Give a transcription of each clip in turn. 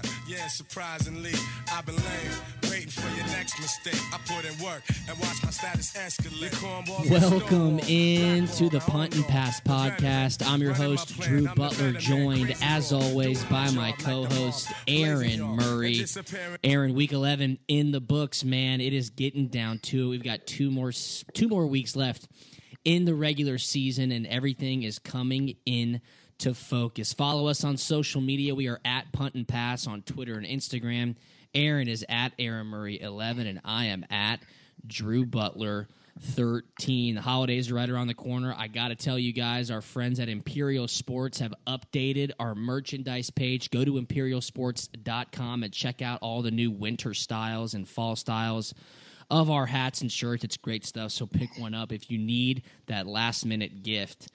Yeah, surprisingly, I've been laying, waiting for your next mistake. I put in work and watch my status escalate. Cornballs Welcome into the Punt and Pass podcast. I'm your host, Drew Butler, joined as always by my co host, Aaron Murray. Aaron, week 11 in the books, man. It is getting down to it. We've got two more, two more weeks left in the regular season, and everything is coming in to focus. Follow us on social media. We are at Punt and Pass on Twitter and Instagram. Aaron is at Aaron Murray 11, and I am at Drew Butler 13. The holidays are right around the corner. I got to tell you guys, our friends at Imperial Sports have updated our merchandise page. Go to imperialsports.com and check out all the new winter styles and fall styles of our hats and shirts. It's great stuff. So pick one up if you need that last minute gift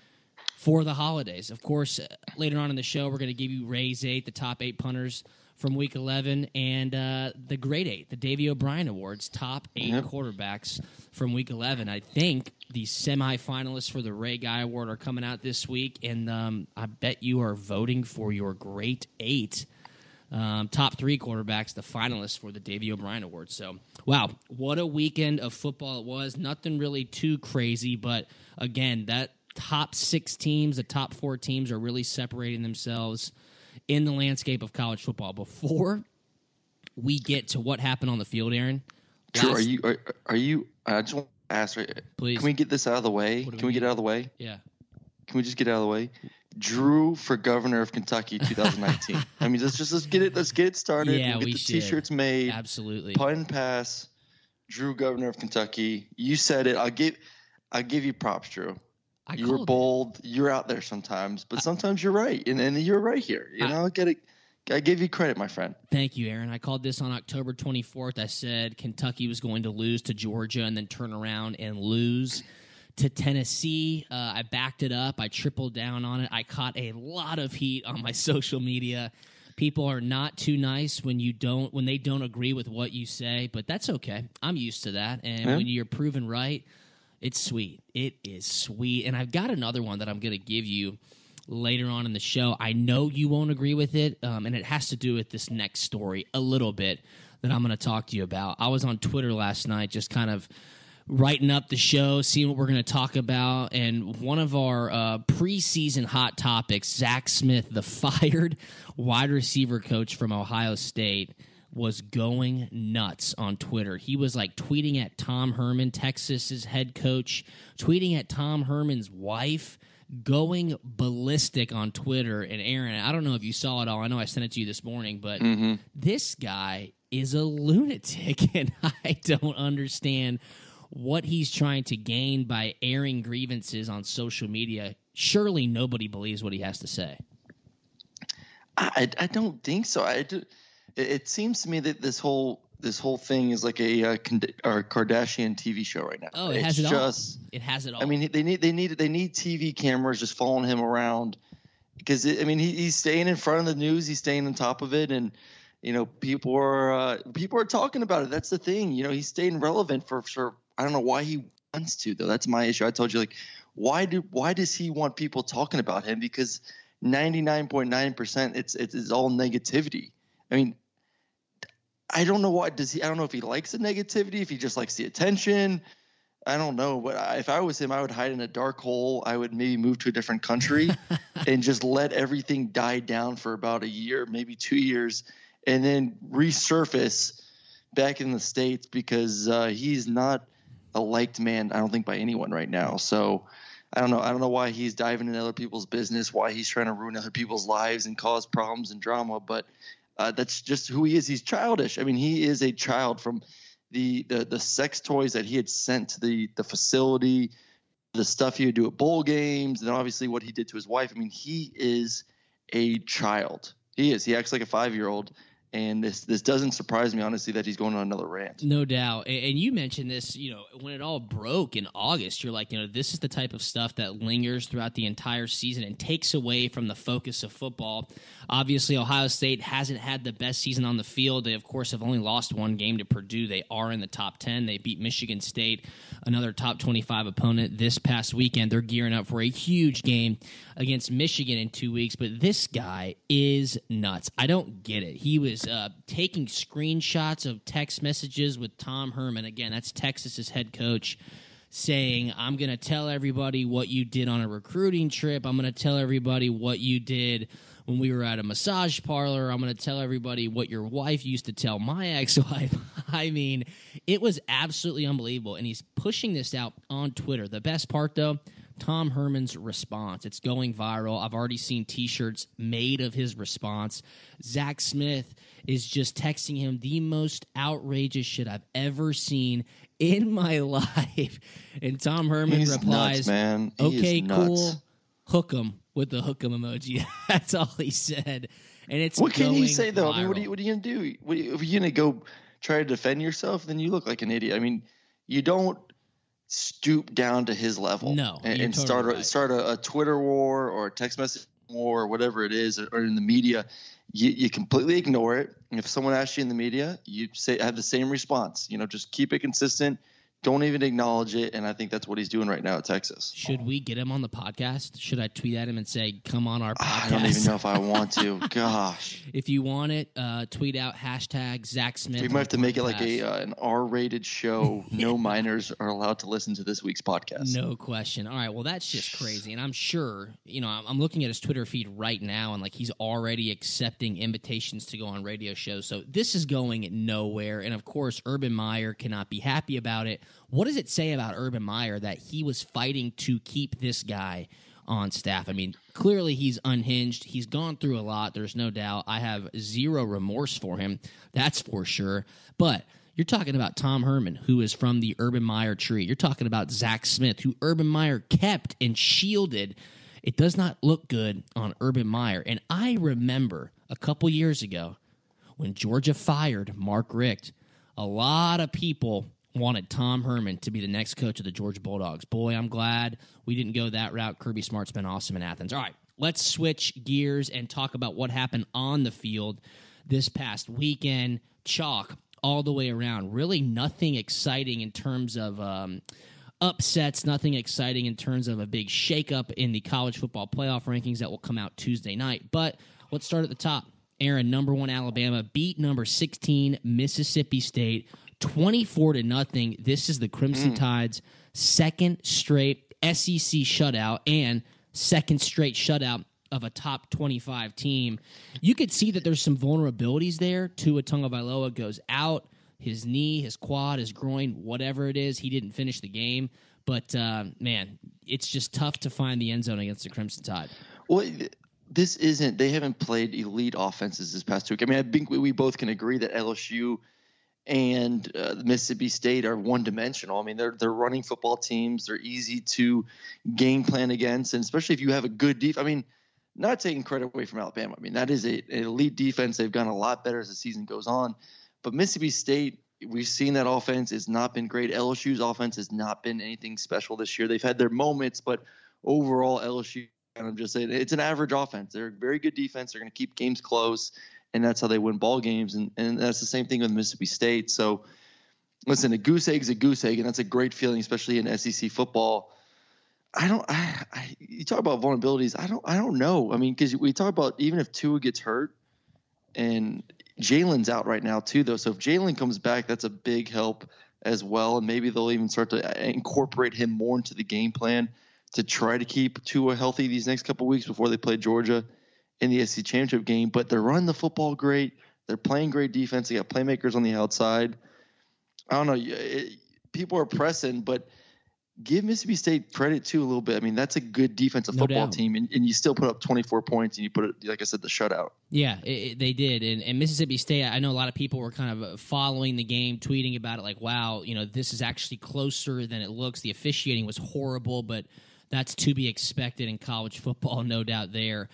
for the holidays. Of course, uh, later on in the show, we're going to give you Ray's eight, the top eight punters from Week 11, and uh, the Great Eight, the Davy O'Brien Awards, top eight quarterbacks from Week 11. I think the semifinalists for the Ray Guy Award are coming out this week, and um, I bet you are voting for your Great Eight. Um, top three quarterbacks, the finalists for the Davy O'Brien Award. So, wow, what a weekend of football it was. Nothing really too crazy, but again, that top six teams, the top four teams are really separating themselves in the landscape of college football. Before we get to what happened on the field, Aaron, Drew, are you are, are you? I just want to ask. right- Please. Can we get this out of the way? Can we get out of the way? Yeah. Can we just get out of the way? Drew for governor of Kentucky 2019. I mean, let's just let's get it. Let's get it started. Yeah, We'll get we the should. t-shirts made. Absolutely. And pass. Drew, governor of Kentucky. You said it. I'll give. I'll give you props, Drew. I you're called it. bold. You're out there sometimes, but sometimes you're right, and, and you're right here. You I- know, get it. I give you credit, my friend. Thank you, Aaron. I called this on October 24th. I said Kentucky was going to lose to Georgia and then turn around and lose to Tennessee. Uh, I backed it up. I tripled down on it. I caught a lot of heat on my social media. People are not too nice when you don't when they don't agree with what you say, but that's okay. I'm used to that. And Yeah. when you're proven right, it's sweet. It is sweet. And I've got another one that I'm going to give you later on in the show. I know you won't agree with it, um, and it has to do with this next story a little bit that I'm going to talk to you about. I was on Twitter last night, just kind of writing up the show, seeing what we're going to talk about, and one of our uh, preseason hot topics, Zach Smith, the fired wide receiver coach from Ohio State. Was going nuts on Twitter. He was like tweeting at Tom Herman, Texas's head coach, tweeting at Tom Herman's wife, going ballistic on Twitter. And Aaron, I don't know if you saw it all. I know I sent it to you this morning, but mm-hmm. this guy is a lunatic, and I don't understand what he's trying to gain by airing grievances on social media. Surely nobody believes what he has to say. I, I don't think so. I do, it, it seems to me that this whole this whole thing is like a uh, Kand- Kardashian TV show right now. Oh, it it's has it just, all. It has it all. I mean, they need they need they need TV cameras just following him around because it, I mean he, he's staying in front of the news. He's staying on top of it, and you know people are uh, people are talking about it. That's the thing. You know, he's staying relevant for for. I don't know why he wants to though. That's my issue. I told you like why do why does he want people talking about him? Because ninety nine point nine percent it's it's it's all negativity. I mean. I don't know why does he I don't know if he likes the negativity, if he just likes the attention. I don't know, but I, if I was him, I would hide in a dark hole. I would maybe move to a different country and just let everything die down for about a year, maybe two years, and then resurface back in the states because uh, he's not a liked man. I don't think by anyone right now. So I don't know. I don't know why he's diving into other people's business, why he's trying to ruin other people's lives and cause problems and drama. But uh, that's just who he is. He's childish. I mean, he is a child from the the the sex toys that he had sent to the the facility, the stuff he would do at bowl games, and obviously what he did to his wife. I mean, he is a child. He is. He acts like a five year old, and this this doesn't surprise me honestly that he's going on another rant. No doubt. And you mentioned this, you know, when it all broke in August, you're like, you know, this is the type of stuff that lingers throughout the entire season and takes away from the focus of football. Obviously, Ohio State hasn't had the best season on the field. They, of course, have only lost one game to Purdue. They are in the top 10. They beat Michigan State, another top 25 opponent this past weekend. They're gearing up for a huge game against Michigan in two weeks. But this guy is nuts. I don't get it. He was uh, taking screenshots of text messages with Tom Herman. Again, that's Texas's head coach saying, I'm going to tell everybody what you did on a recruiting trip. I'm going to tell everybody what you did when we were at a massage parlor. I'm going to tell everybody what your wife used to tell my ex wife. I mean, it was absolutely unbelievable. And he's pushing this out on Twitter. The best part, though, Tom Herman's response. It's going viral. I've already seen t shirts made of his response. Zach Smith is just texting him the most outrageous shit I've ever seen in my life. And Tom Herman He's replies, nuts, man. He Okay, is cool. nuts. Hook him with the hook him emoji. That's all he said. And it's What can you going say though? I mean, what are you what are you gonna do? What are you, if you're gonna go try to defend yourself, then you look like an idiot. I mean, you don't stoop down to his level. No, and, and totally start a, right. start a, a Twitter war or a text message war or whatever it is, or in the media. You, you completely ignore it. And if someone asks you in the media, you say have the same response. You know, just keep it consistent. Don't even acknowledge it. And I think that's what he's doing right now at Texas. Should we get him on the podcast? Should I tweet at him and say, "Come on our podcast"? I don't even know if I want to. Gosh. If you want it, uh, tweet out hashtag Zach Smith. We might have to make it like a uh, an R-rated show. No minors are allowed to listen to this week's podcast. No question. All right. Well, that's just crazy. And I'm sure, you know, I'm, I'm looking at his Twitter feed right now, and like he's already accepting invitations to go on radio shows. So this is going nowhere. And of course, Urban Meyer cannot be happy about it. What does it say about Urban Meyer that he was fighting to keep this guy on staff? I mean, clearly he's unhinged. He's gone through a lot. There's no doubt. I have zero remorse for him. That's for sure. But you're talking about Tom Herman, who is from the Urban Meyer tree. You're talking about Zach Smith, who Urban Meyer kept and shielded. It does not look good on Urban Meyer. And I remember a couple years ago when Georgia fired Mark Richt, a lot of people wanted Tom Herman to be the next coach of the Georgia Bulldogs. Boy, I'm glad we didn't go that route. Kirby Smart's been awesome in Athens. All right, let's switch gears and talk about what happened on the field this past weekend. Chalk all the way around. Really nothing exciting in terms of. Um, upsets, nothing exciting in terms of a big shakeup in the college football playoff rankings that will come out Tuesday night. But let's start at the top. Aaron, number one Alabama beat number 16 Mississippi State 24 to nothing. This is the Crimson Tide's second straight SEC shutout and second straight shutout of a top 25 team. You could see that there's some vulnerabilities there. Tua Tagovailoa goes out his knee, his quad, his groin, whatever it is. He didn't finish the game. But uh, man, it's just tough to find the end zone against the Crimson Tide. Well, this isn't. They haven't played elite offenses this past week. I mean, I think we, we both can agree that LSU and uh, Mississippi State are one dimensional. I mean, they're they're running football teams. They're easy to game plan against, and especially if you have a good defense. I mean, not taking credit away from Alabama. I mean, that is a, an elite defense. They've gone a lot better as the season goes on. But Mississippi State, we've seen that offense has not been great. LSU's offense has not been anything special this year. They've had their moments, but overall, LSU of just saying it's an average offense. They're a very good defense. They're going to keep games close, and that's how they win ball games. And and that's the same thing with Mississippi State. So, listen, a goose egg is a goose egg, and that's a great feeling, especially in SEC football. I don't. I, I you talk about vulnerabilities. I don't. I don't know. I mean, because we talk about even if Tua gets hurt, and Jalen's out right now too, though. So if Jalen comes back, that's a big help as well, and maybe they'll even start to uh, incorporate him more into the game plan to try to keep Tua healthy these next couple weeks before they play Georgia in the SEC championship game. But they're running the football great. They're playing great defense. They got playmakers on the outside. I don't know. It, people are pressing, but give Mississippi State credit too a little bit. I mean, that's a good defensive No football doubt. team, and, and you still put up 24 points, and you put it, like I said, the shutout. Yeah, it, it- they did, and, and Mississippi State. I know a lot of people were kind of uh, following the game, tweeting about it, like, "Wow, you know, this is actually closer than it looks." The officiating was horrible, but that's to be expected in college football, no doubt. There,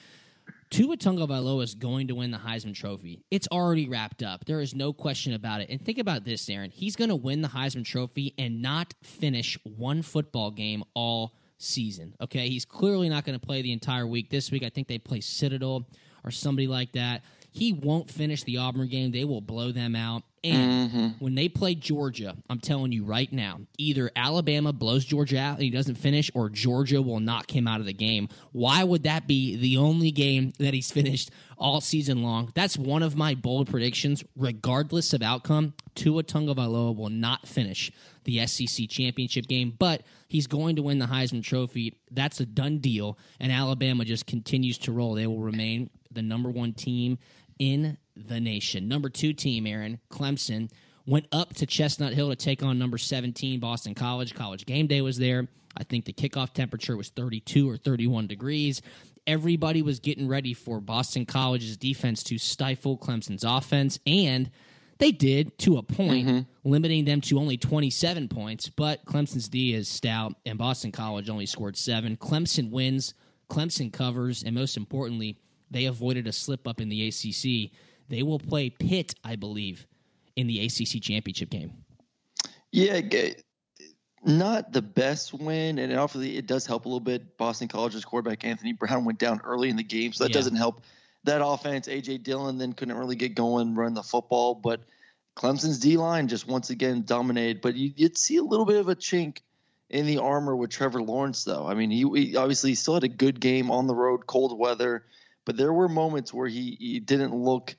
Tua Tagovailoa is going to win the Heisman Trophy. It's already wrapped up. There is no question about it. And think about this, Aaron. He's going to win the Heisman Trophy and not finish one football game all season. Okay, he's clearly not going to play the entire week. This week, I think they play Citadel or somebody like that. He won't finish the Auburn game. They will blow them out. And mm-hmm. when they play Georgia, I'm telling you right now, either Alabama blows Georgia out and he doesn't finish, or Georgia will knock him out of the game. Why would that be the only game that he's finished all season long? That's one of my bold predictions. Regardless of outcome, Tua Tagovailoa will not finish the SEC championship game, but he's going to win the Heisman Trophy. That's a done deal, and Alabama just continues to roll. They will remain the number one team in the nation. Number two team, Aaron Clemson, went up to Chestnut Hill to take on number 17, Boston College. College game day was there. I think the kickoff temperature was 32 or 31 degrees. Everybody was getting ready for Boston College's defense to stifle Clemson's offense, and they did to a point, mm-hmm. limiting them to only 27 points. But Clemson's D is stout, and Boston College only scored seven. Clemson wins, Clemson covers, and most importantly, they avoided a slip up in the ACC. They will play Pitt, I believe, in the ACC championship game. Yeah, not the best win, and obviously it does help a little bit. Boston College's quarterback Anthony Brown went down early in the game, so that Yeah. doesn't help that offense. AJ Dillon then couldn't really get going, run the football, but Clemson's D line just once again dominated. But you, you'd see a little bit of a chink in the armor with Trevor Lawrence, though. I mean, he, he obviously he still had a good game on the road, cold weather, but there were moments where he, he didn't look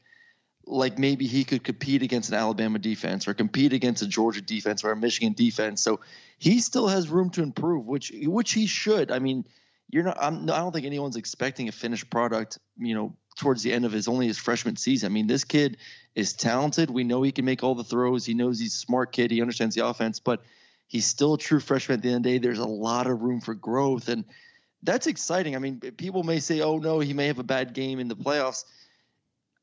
like maybe he could compete against an Alabama defense or compete against a Georgia defense or a Michigan defense. So he still has room to improve, which which he should. I mean, you're not. I'm, I don't think anyone's expecting a finished product. You know, towards the end of his only his freshman season. I mean, this kid is talented. We know he can make all the throws. He knows he's a smart kid. He understands the offense, but he's still a true freshman. At the end of the day, there's a lot of room for growth, and that's exciting. I mean, people may say, "Oh no, he may have a bad game in the playoffs."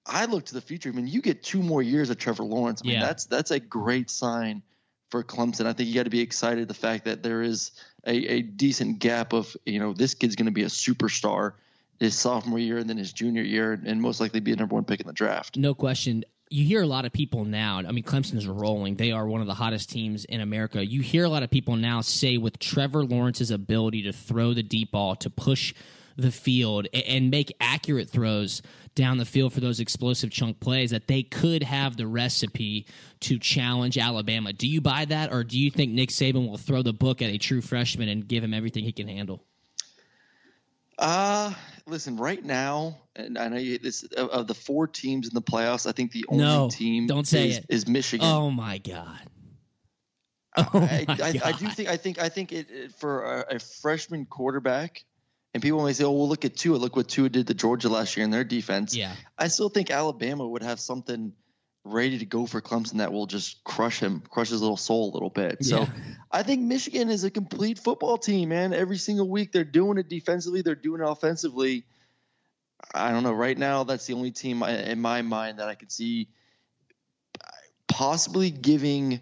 I look to the future. I mean, you get two more years of Trevor Lawrence. I mean, Yeah. that's that's a great sign for Clemson. I think you got to be excited the fact that there is a, a decent gap of you know this kid's going to be a superstar his sophomore year and then his junior year and most likely be a number one pick in the draft. No question. You hear a lot of people now. I mean, Clemson's rolling. They are one of the hottest teams in America. You hear a lot of people now say with Trevor Lawrence's ability to throw the deep ball, to push the field, and make accurate throws down the field for those explosive chunk plays, that they could have the recipe to challenge Alabama. Do you buy that, or do you think Nick Saban will throw the book at a true freshman and give him everything he can handle? Uh listen, right now, and I know you, this of, of the four teams in the playoffs, I think the only No, team don't say is, it. is Michigan. Oh my god! Oh I, my I, I do think I think I think it, it for a, a freshman quarterback, and people may say, "Oh, well, look at Tua. Look what Tua did to Georgia last year in their defense." Yeah. I still think Alabama would have something ready to go for Clemson that will just crush him, crush his little soul a little bit. So Yeah. I think Michigan is a complete football team, man. Every single week they're doing it defensively, they're doing it offensively. I don't know. Right now, that's the only team I- in my mind that I could see possibly giving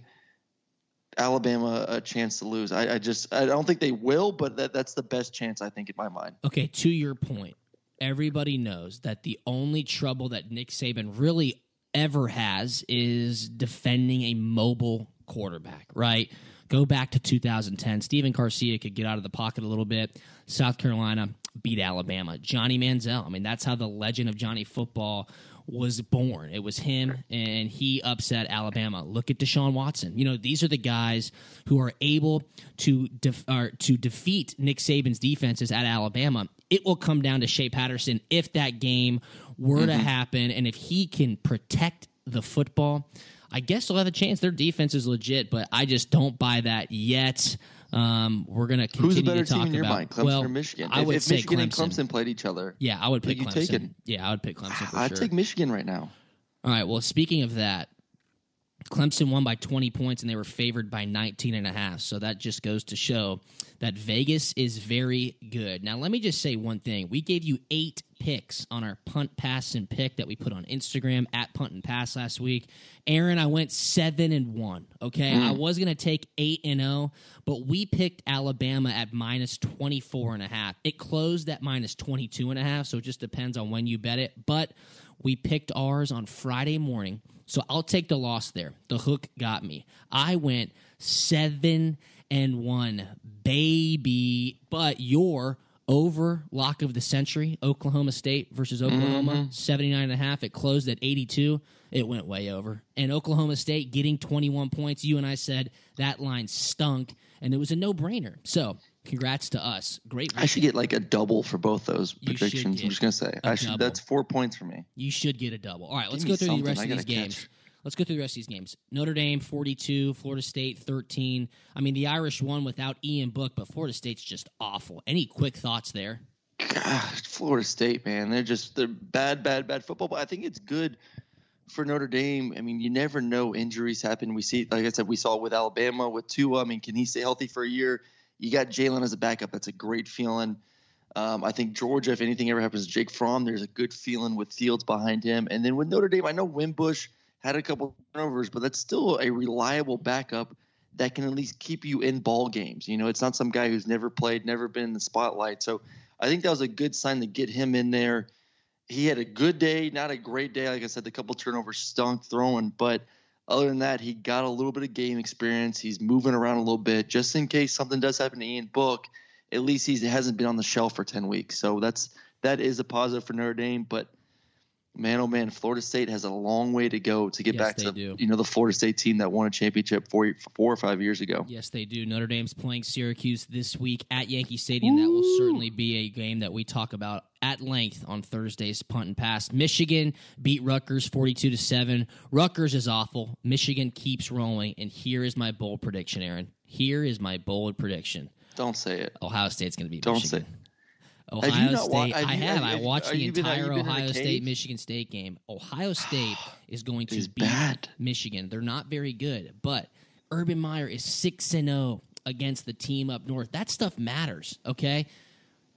Alabama a chance to lose. I, I just I don't think they will, but that, that's the best chance I think in my mind. Okay, to your point, everybody knows that the only trouble that Nick Saban really ever has is defending a mobile quarterback, right? Go back to 2010. Stephen Garcia could get out of the pocket a little bit. South Carolina beat Alabama. Johnny Manziel. I mean, that's how the legend of Johnny Football was born. It was him, and he upset Alabama. Look at Deshaun Watson. You know, these are the guys who are able to def- to defeat Nick Saban's defenses at Alabama. It will come down to Shea Patterson if that game were to mm-hmm. happen, and if he can protect the football. I guess they'll have a chance. Their defense is legit, but I just don't buy that yet. Um, we're gonna continue Who's a better to talk team in your about mind, Clemson well, or Michigan? I would if say Michigan Clemson. and Clemson played each other, Yeah, I would pick Clemson. Yeah, I would pick Clemson for I'd sure. take Michigan right now. All right. Well, speaking of that, Clemson won by 20 points and they were favored by 19 and a half. So that just goes to show that Vegas is very good. Now, let me just say one thing. We gave you eight picks on our punt, pass, and pick that we put on Instagram at punt and pass last week. Aaron, I went seven and one. Okay. I mm. was going to take eight and oh, but we picked Alabama at minus 24 and a half. It closed at minus 22 and a half. So it just depends on when you bet it. But we picked ours on Friday morning. So I'll take the loss there. The hook got me. I went seven and one, baby. But your over lock of the century, Oklahoma State versus Oklahoma, mm-hmm. 79 and a half. It closed at 82. It went way over. And Oklahoma State getting 21 points. You and I said that line stunk, and it was a no brainer. So congrats to us. Great. I should get like a double for both those predictions. I'm just gonna say I should. double. That's four points for me. You should get a double. All right, let's go through the rest of these games. catch. Let's go through the rest of these games. Notre Dame 42, Florida State 13. I mean, the Irish won without Ian Book, but Florida State's just awful. Any quick thoughts there? Gosh, Florida State, man, they're just they're bad, bad, bad football. But I think it's good for Notre Dame. I mean, you never know injuries happen. We see, like I said, we saw with Alabama with Tua. I mean, can he stay healthy for a year? You got Jalen as a backup. That's a great feeling. Um, I think Georgia, if anything ever happens to Jake Fromm, there's a good feeling with Fields behind him. And then with Notre Dame, I know Wimbush had a couple turnovers, but that's still a reliable backup that can at least keep you in ball games. You know, it's not some guy who's never played, never been in the spotlight. So I think that was a good sign to get him in there. He had a good day, not a great day. Like I said, the couple turnovers stunk throwing, but other than that, he got a little bit of game experience. He's moving around a little bit just in case something does happen to Ian Book. At least he hasn't been on the shelf for ten weeks, so that's that is a positive for Notre Dame. But man, oh man, Florida State has a long way to go to get Yes, back to do. you know the Florida State team that won a championship four four or five years ago. Yes, they do. Notre Dame's playing Syracuse this week at Yankee Stadium. That will certainly be a game that we talk about at length on Thursday's punt and pass. Michigan beat Rutgers 42 to 7. Rutgers is awful. Michigan keeps rolling and here is my bold prediction, Aaron. Here is my bold prediction. Don't say it. Ohio State's going to beat Don't Michigan. say- Ohio Have you not wa- State. have I you- have. have- I watched the you been- have you entire been Ohio State? Michigan State game. Ohio State is going to beat bad. Michigan. They're not very good, but Urban Meyer is six and zero against the team up north. That stuff matters. Okay,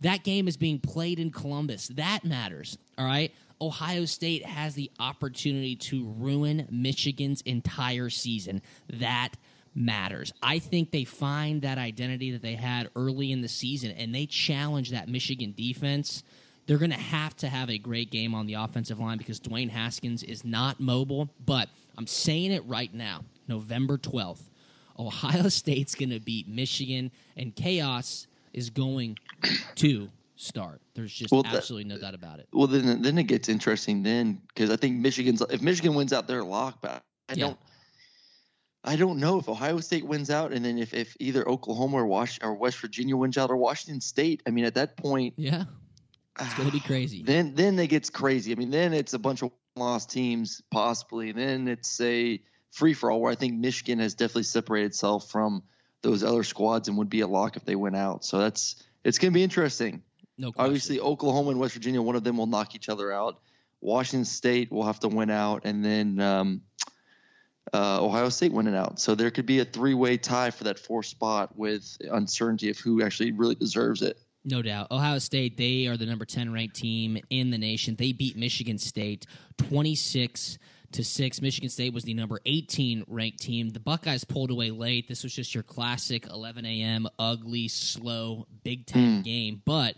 that game is being played in Columbus. That matters. All right. Ohio State has the opportunity to ruin Michigan's entire season. That matters. I think they find that identity that they had early in the season and they challenge that Michigan defense. They're going to have to have a great game on the offensive line because Dwayne Haskins is not mobile. But I'm saying it right now, November 12th, Ohio State's going to beat Michigan and chaos is going to start. There's just Well, that- absolutely no doubt about it. Well, then then it gets interesting then because I think Michigan's if Michigan wins out, they're locked. But I Yeah. don't. I don't know if Ohio State wins out, and then if, if either Oklahoma or Wash or West Virginia wins out or Washington State. I mean, at that point, Yeah, it's going to be crazy. then then it gets crazy. I mean, then it's a bunch of lost teams possibly. Then it's a free for all where I think Michigan has definitely separated itself from those other squads and would be a lock if they went out. So that's it's going to be interesting. No question. Obviously, Oklahoma and West Virginia, one of them will knock each other out. Washington State will have to win out, and then um, uh, Ohio State winning out. So there could be a three-way tie for that fourth spot with uncertainty of who actually really deserves it. No doubt. Ohio State, they are the number 10 ranked team in the nation. They beat Michigan State 26 to 6. Michigan State was the number 18 ranked team. The Buckeyes pulled away late. This was just your classic 11 a.m. ugly, slow Big 10 game. But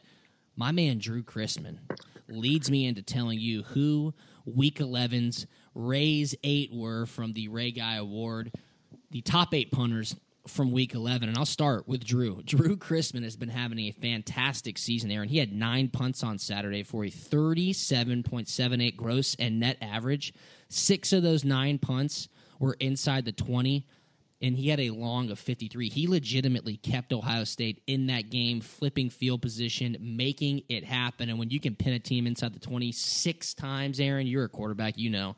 my man Drew Chrisman leads me into telling you who week 11's Rays 8 were from the Ray Guy Award the top eight punters from week 11. And I'll start with Drew. Drew Chrisman has been having a fantastic season and he had nine punts on Saturday for a 37.78 gross and net average. Six of those nine punts were inside the 20. And he had a long of 53. He legitimately kept Ohio State in that game, flipping field position, making it happen. And when you can pin a team inside the 20 six times, Aaron, you're a quarterback, you know,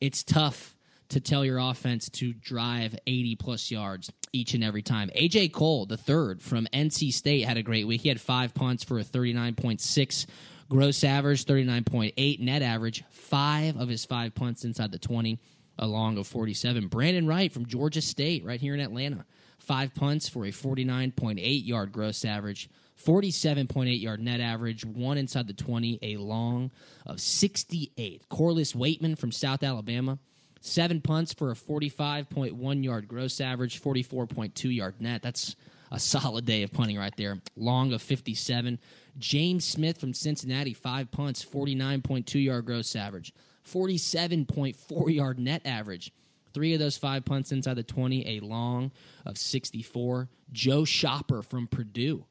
it's tough to tell your offense to drive 80 plus yards each and every time. AJ Cole, the third from NC State, had a great week. He had five punts for a 39.6 gross average, 39.8 net average, five of his five punts inside the 20, along of 47. Brandon Wright from Georgia State, right here in Atlanta, five punts for a 49.8 yard gross average. 47.8 yard net average, one inside the 20, a long of 68. Corliss Waitman from South Alabama, seven punts for a 45.1 yard gross average, 44.2 yard net. That's a solid day of punting right there. Long of 57. James Smith from Cincinnati, five punts, 49.2 yard gross average, 47.4 yard net average. Three of those five punts inside the 20, a long of 64. Joe Schopper from Purdue,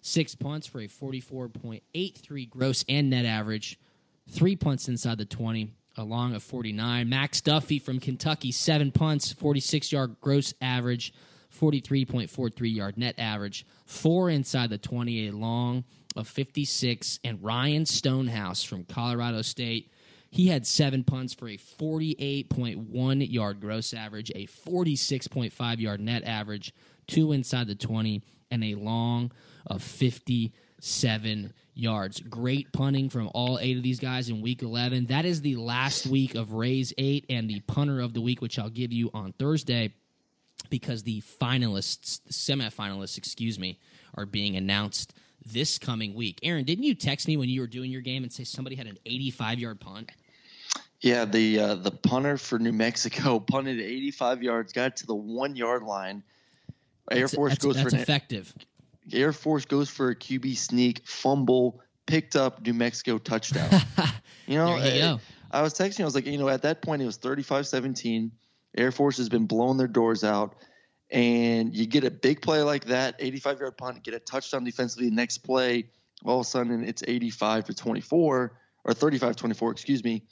six punts for a 44.83 gross and net average, three punts inside the 20, a long of 49. Max Duffy from Kentucky, seven punts, 46 yard gross average, 43.43 yard net average, four inside the 20, a long of 56. And Ryan Stonehouse from Colorado State, he had seven punts for a 48.1 yard gross average, a 46.5 yard net average, two inside the 20, and a long of 57 yards. Great punting from all eight of these guys in week 11. That is the last week of Rays 8 and the punter of the week, which I'll give you on Thursday because the finalists, the semifinalists, excuse me, are being announced this coming week. Aaron, didn't you text me when you were doing your game and say somebody had an 85 yard punt? Yeah, the uh, the punter for New Mexico punted 85 yards, got to the one yard line. Air That's- Force that's, goes that's for an effective. Air Force goes for a QB sneak, fumble, picked up New Mexico touchdown. you know, you go. I was texting, I was like, you know, at that point it was 35-17. Air Force has been blowing their doors out. And you get a big play like that, 85 yard punt, get a touchdown defensively. Next play, all of a sudden it's 85 to 24 or 35 24, excuse me.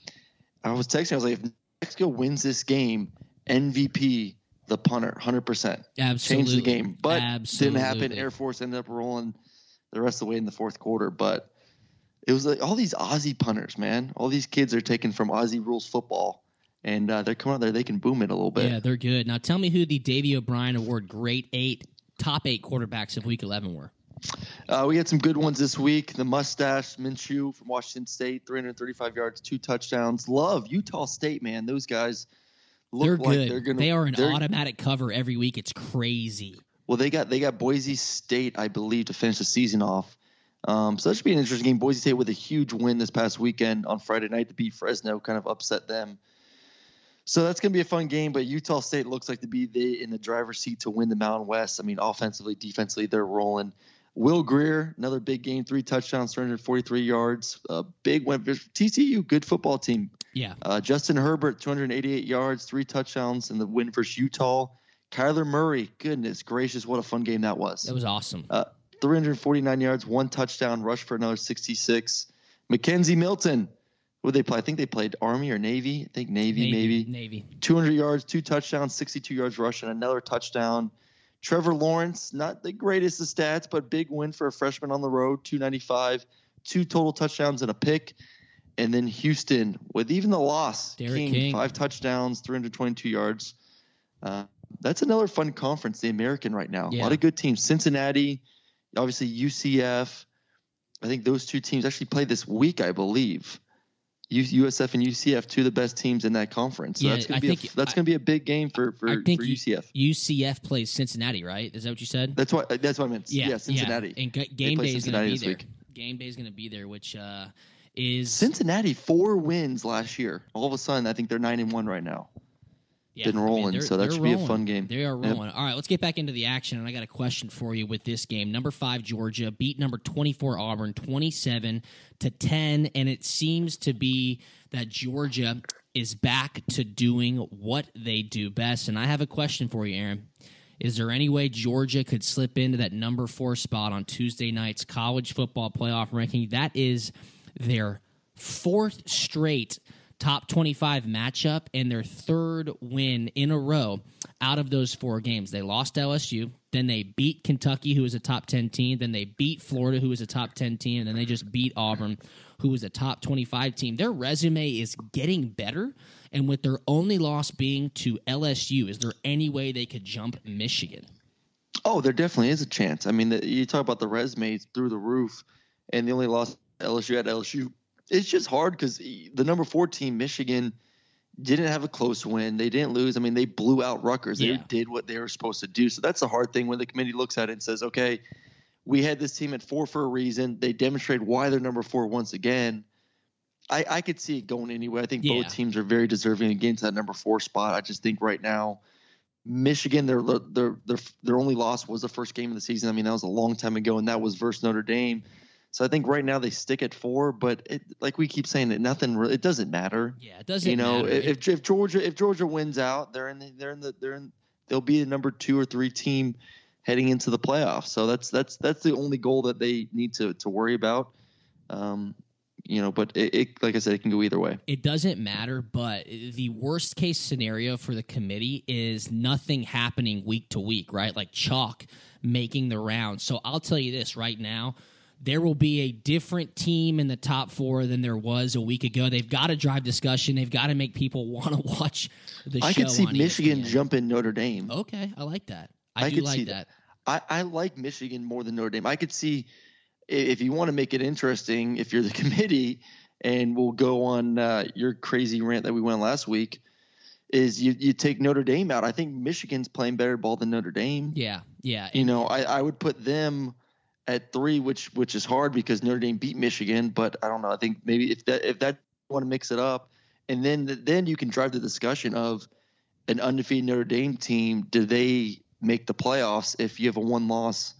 I was texting, I was like, if Mexico wins this game, MVP the punter, 100%. Absolutely. Change the game. But didn't happen. Air Force ended up rolling the rest of the way in the fourth quarter. But it was like all these Aussie punters, man. All these kids are taken from Aussie rules football. And uh, they're coming out there, they can boom it a little bit. Yeah, they're good. Now tell me who the Davy O'Brien Award Great Eight top eight quarterbacks of Week 11 were. Uh, we had some good ones this week. The mustache Minshew from Washington State, 335 yards, two touchdowns. Love Utah State, man. Those guys look they're like good. they're gonna. they are an automatic cover every week. It's crazy. Well, they got they got Boise State, I believe, to finish the season off. Um, so that should be an interesting game. Boise State with a huge win this past weekend on Friday night to beat Fresno, kind of upset them. So that's going to be a fun game. But Utah State looks like to be the, in the driver's seat to win the Mountain West. I mean, offensively, defensively, they're rolling. Will Grier, another big game, three touchdowns, 343 yards. Uh, big win. TCU, good football team. Yeah. Uh, Justin Herbert, 288 yards, three touchdowns in the win versus Utah. Kyler Murray, goodness gracious, what a fun game that was. That was awesome. Uh, 349 yards, one touchdown, rush for another 66. McKenzie Milton, who they play? I think they played Army or Navy. I think Navy, maybe. Navy. 200 yards, two touchdowns, 62 yards rushing, another touchdown. Trevor Lawrence, not the greatest of stats, but big win for a freshman on the road, 295, two total touchdowns and a pick. And then Houston, with even the loss, D'Eriq King, King. five touchdowns, 322 yards. Uh, that's another fun conference, the American right now. A lot of good teams. Cincinnati, obviously UCF. I think those two teams actually play this week, I believe. USF and UCF, two of the best teams in that conference. So Yeah, that's gonna I be a, think- that's I- going to be a big game for for, I think for UCF. UCF plays Cincinnati, right? Is that what you said? That's what that's what I meant. Yeah, Cincinnati. And ga- game day is going to be there. week. Game day is going to be there, which uh, is Cincinnati four wins last year. All of a sudden, I think they're nine and one right now. yeah, been I mean, rolling, so that should be a fun game. They are Yep. rolling. All right, let's get back into the action. And I got a question for you with this game. Number five Georgia beat number twenty four Auburn twenty seven to ten, and it seems to be that Georgia is back to doing what they do best. And I have a question for you, Aaron. Is there any way Georgia could slip into that number four spot on Tuesday night's college football playoff ranking? That is their fourth straight top 25 matchup and their third win in a row out of those four games. They lost LSU, Then they beat Kentucky, who was a top 10 team. Then they beat Florida, who was a top 10 team. And then they just beat Auburn, who was a top 25 team. Their resume is getting better. And with their only loss being to LSU, is there any way they could jump Michigan? Oh, there definitely is a chance. I mean, the, you talk about the resumes through the roof, and the only loss LSU at LSU. It's just hard because the number four team, Michigan, didn't have a close win. They didn't lose. I mean, they blew out Rutgers. They Yeah. did what they were supposed to do. So that's the hard thing when the committee looks at it and says, okay, we had this team at four for a reason. They demonstrated why they're number four once again. I, I could see it going anyway. I think Yeah. both teams are very deserving of getting to that number four spot. I just think right now, Michigan, their their their their only loss was the first game of the season. I mean, that was a long time ago, and that was versus Notre Dame. So I think right now they stick at four, but it, like we keep saying, that nothing really, it doesn't matter. Yeah, it doesn't You know, matter. if if Georgia if Georgia wins out, they're in the, they're in the they're in they'll be the number two or three team heading into the playoffs. So that's that's that's the only goal that they need to to worry about. Um, you know, but it, it like I said, it can go either way. it doesn't matter, but the worst case scenario for the committee is nothing happening week to week, right? Like chalk making the round. So I'll tell you this right now. There will be a different team in the top four than there was a week ago. They've got to drive discussion. They've got to make people want to watch the I show. I could see Michigan ESPN. jumping Notre Dame. Okay, I like that. I, I do could like see that. that. I, I like Michigan more than Notre Dame. I could see if you want to make it interesting, if you're the committee, and we'll go on uh, your crazy rant that we went last week, is you you take Notre Dame out. I think Michigan's playing better ball than Notre Dame. Yeah, yeah. You know, I, I would put them at three, which which is hard because Notre Dame beat Michigan. But I don't know. I think maybe if that if that want to mix it up, and then then you can drive the discussion of an undefeated Notre Dame team. Do they make the playoffs if you have a one loss?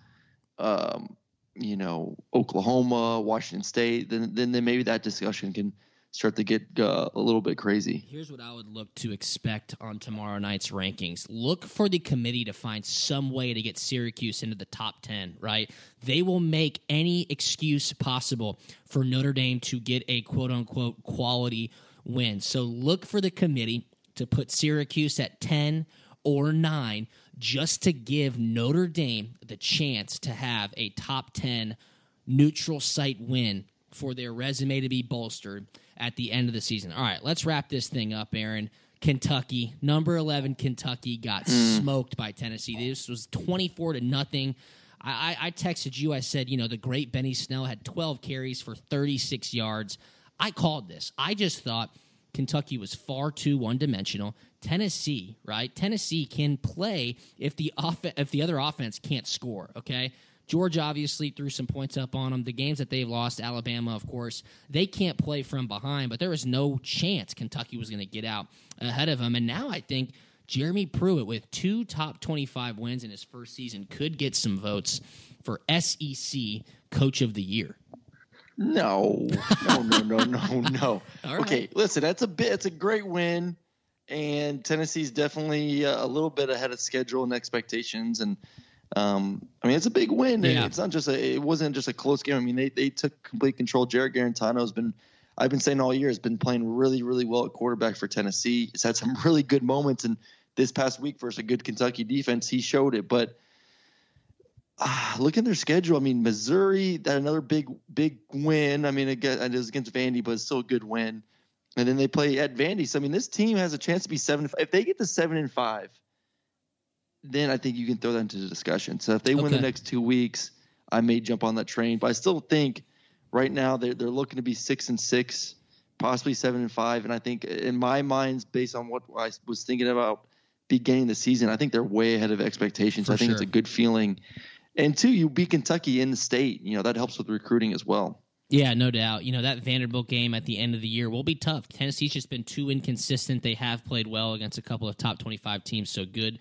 Um, you know, Oklahoma, Washington State. Then then then maybe that discussion can start to get uh, a little bit crazy. Here's what I would look to expect on tomorrow night's rankings. Look for the committee to find some way to get Syracuse into the top 10, right? They will make any excuse possible for Notre Dame to get a quote unquote quality win. So look for the committee to put Syracuse at 10 or 9 just to give Notre Dame the chance to have a top 10 neutral site win for their resume to be bolstered at the end of the season. All right, let's wrap this thing up, Aaron. Kentucky, number 11 Kentucky got hmm. smoked by Tennessee. This was 24 to nothing. I, I, I texted you. I said, you know, the great Benny Snell had 12 carries for 36 yards. I called this. I just thought Kentucky was far too one dimensional. Tennessee, right? Tennessee can play if the off- if the other offense can't score. Okay. Georgia obviously threw some points up on them. The games that they've lost, Alabama, of course, they can't play from behind, but there was no chance Kentucky was going to get out ahead of them. And now I think Jeremy Pruitt, with two top 25 wins in his first season, could get some votes for SEC Coach of the Year. No, no, no, no, no, no. Right. Okay, listen, that's a bit. It's a great win, and Tennessee's definitely uh, a little bit ahead of schedule and expectations. And um, I mean, it's a big win. Yeah. It's not just a. It wasn't just a close game. I mean, they they took complete control. Jarrett Guarantano has been. I've been saying all year has been playing really, really well at quarterback for Tennessee. He's had some really good moments, and this past week versus a good Kentucky defense, he showed it. But ah, look at their schedule. I mean, Missouri, that another big, big win. I mean, it got- it was against Vandy, but it's still a good win. And then they play at Vandy. So I mean, this team has a chance to be seven. If they get to seven and five, then I think you can throw that into the discussion. So if they win the next two weeks, I may jump on that train. But I still think right now they're they're looking to be six and six, possibly seven and five. And I think in my mind, based on what I was thinking about beginning the season, I think they're way ahead of expectations. For I think it's a good feeling. And two, you beat Kentucky in the state. You know that helps with recruiting as well. Yeah, no doubt. You know, that Vanderbilt game at the end of the year will be tough. Tennessee's just been too inconsistent. They have played well against a couple of top 25 teams, so good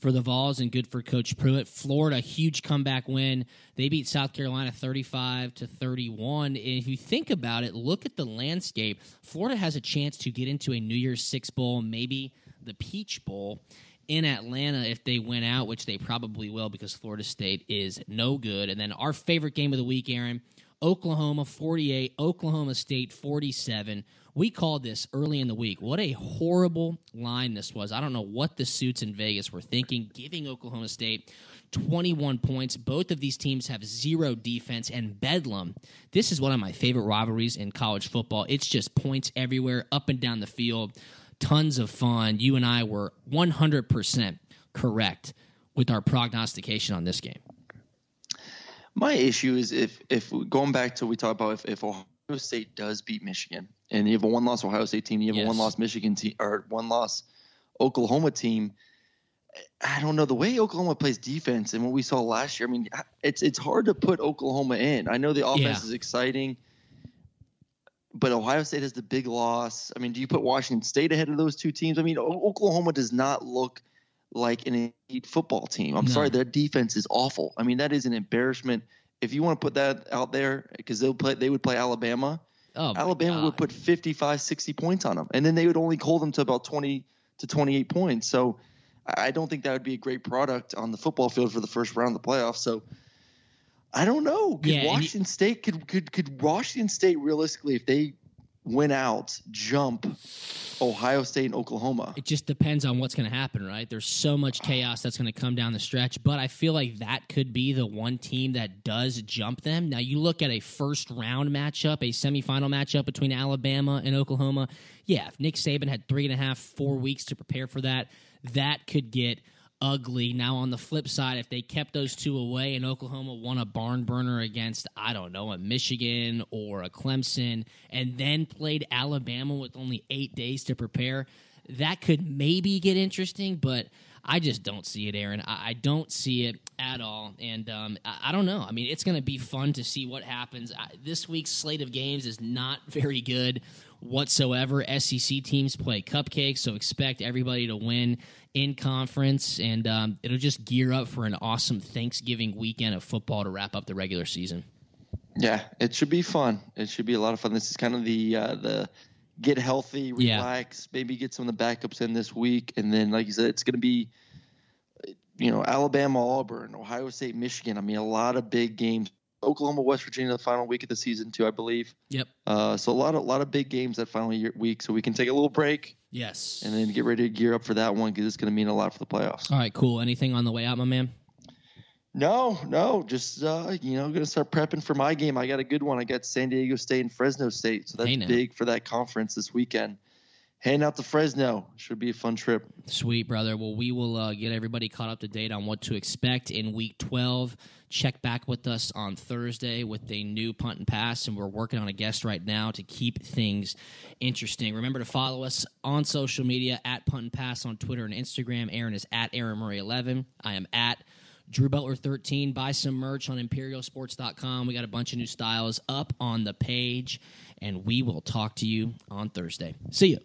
for the Vols and good for Coach Pruitt. Florida, huge comeback win. They beat South Carolina 35 to 31. And if you think about it, look at the landscape. Florida has a chance to get into a New Year's Six Bowl, maybe the Peach Bowl in Atlanta if they win out, which they probably will because Florida State is no good. And then our favorite game of the week, Aaron, Oklahoma 48, Oklahoma State 47. We called this early in the week. What a horrible line this was. I don't know what the suits in Vegas were thinking, giving Oklahoma State 21 points. Both of these teams have zero defense and bedlam. This is one of my favorite rivalries in college football. It's just points everywhere, up and down the field. Tons of fun. You and I were 100% correct with our prognostication on this game. My issue is if if going back to we talked about if, if Ohio State does beat Michigan and you have a one loss Ohio State team, you have Yes. a one loss Michigan team or one loss Oklahoma team. I don't know the way Oklahoma plays defense and what we saw last year. I mean, it's it's hard to put Oklahoma in. I know the offense Yeah. is exciting, but Ohio State has the big loss. I mean, do you put Washington State ahead of those two teams? I mean, O- Oklahoma does not look like an elite football team. I'm No. sorry, their defense is awful. I mean, that is an embarrassment. If you want to put that out there, because they'll play, they would play Alabama. Oh, Alabama would put 55, 60 points on them, and then they would only hold them to about 20 to 28 points. So I don't think that would be a great product on the football field for the first round of the playoffs. So I don't know. Could Yeah, Washington State could could could Washington State realistically, if they went out, jump Ohio State and Oklahoma? It just depends on what's going to happen, right? There's so much chaos that's going to come down the stretch, but I feel like that could be the one team that does jump them. Now, you look at a first round matchup, a semifinal matchup between Alabama and Oklahoma. Yeah, if Nick Saban had three and a half, four weeks to prepare for that, that could get ugly. Now, on the flip side, if they kept those two away and Oklahoma won a barn burner against, I don't know, a Michigan or a Clemson, and then played Alabama with only eight days to prepare, that could maybe get interesting, but I just don't see it, Aaron. I, I don't see it at all. And um, I, I don't know. I mean, it's going to be fun to see what happens. I, this week's slate of games is not very good whatsoever. SEC teams play cupcakes, so expect everybody to win in conference, and um, it'll just gear up for an awesome Thanksgiving weekend of football to wrap up the regular season. Yeah, it should be fun. It should be a lot of fun. This is kind of the uh, the get healthy, Yeah. relax, maybe get some of the backups in this week, and then like you said, it's going to be you know Alabama, Auburn, Ohio State, Michigan. I mean, a lot of big games. Oklahoma, West Virginia, the final week of the season too, I believe. Yep. Uh, so a lot of a lot of big games that final year, week, so we can take a little break Yes. and then get ready to gear up for that one because it's going to mean a lot for the playoffs. All right, cool. Anything on the way out, my man? No, no, just uh, you know, gonna start prepping for my game. I got a good one. I got San Diego State and Fresno State, so that's Hey, big for that conference this weekend. Heading out to Fresno should be a fun trip. Sweet, brother. Well, we will uh, get everybody caught up to date on what to expect in week 12. Check back with us on Thursday with a new punt and pass, and we're working on a guest right now to keep things interesting. Remember to follow us on social media at punt and pass on Twitter and Instagram. Aaron is at Aaron Murray11. I am at Drew Butler 13. Buy some merch on imperialsports.com. We got a bunch of new styles up on the page, and we will talk to you on Thursday. See you.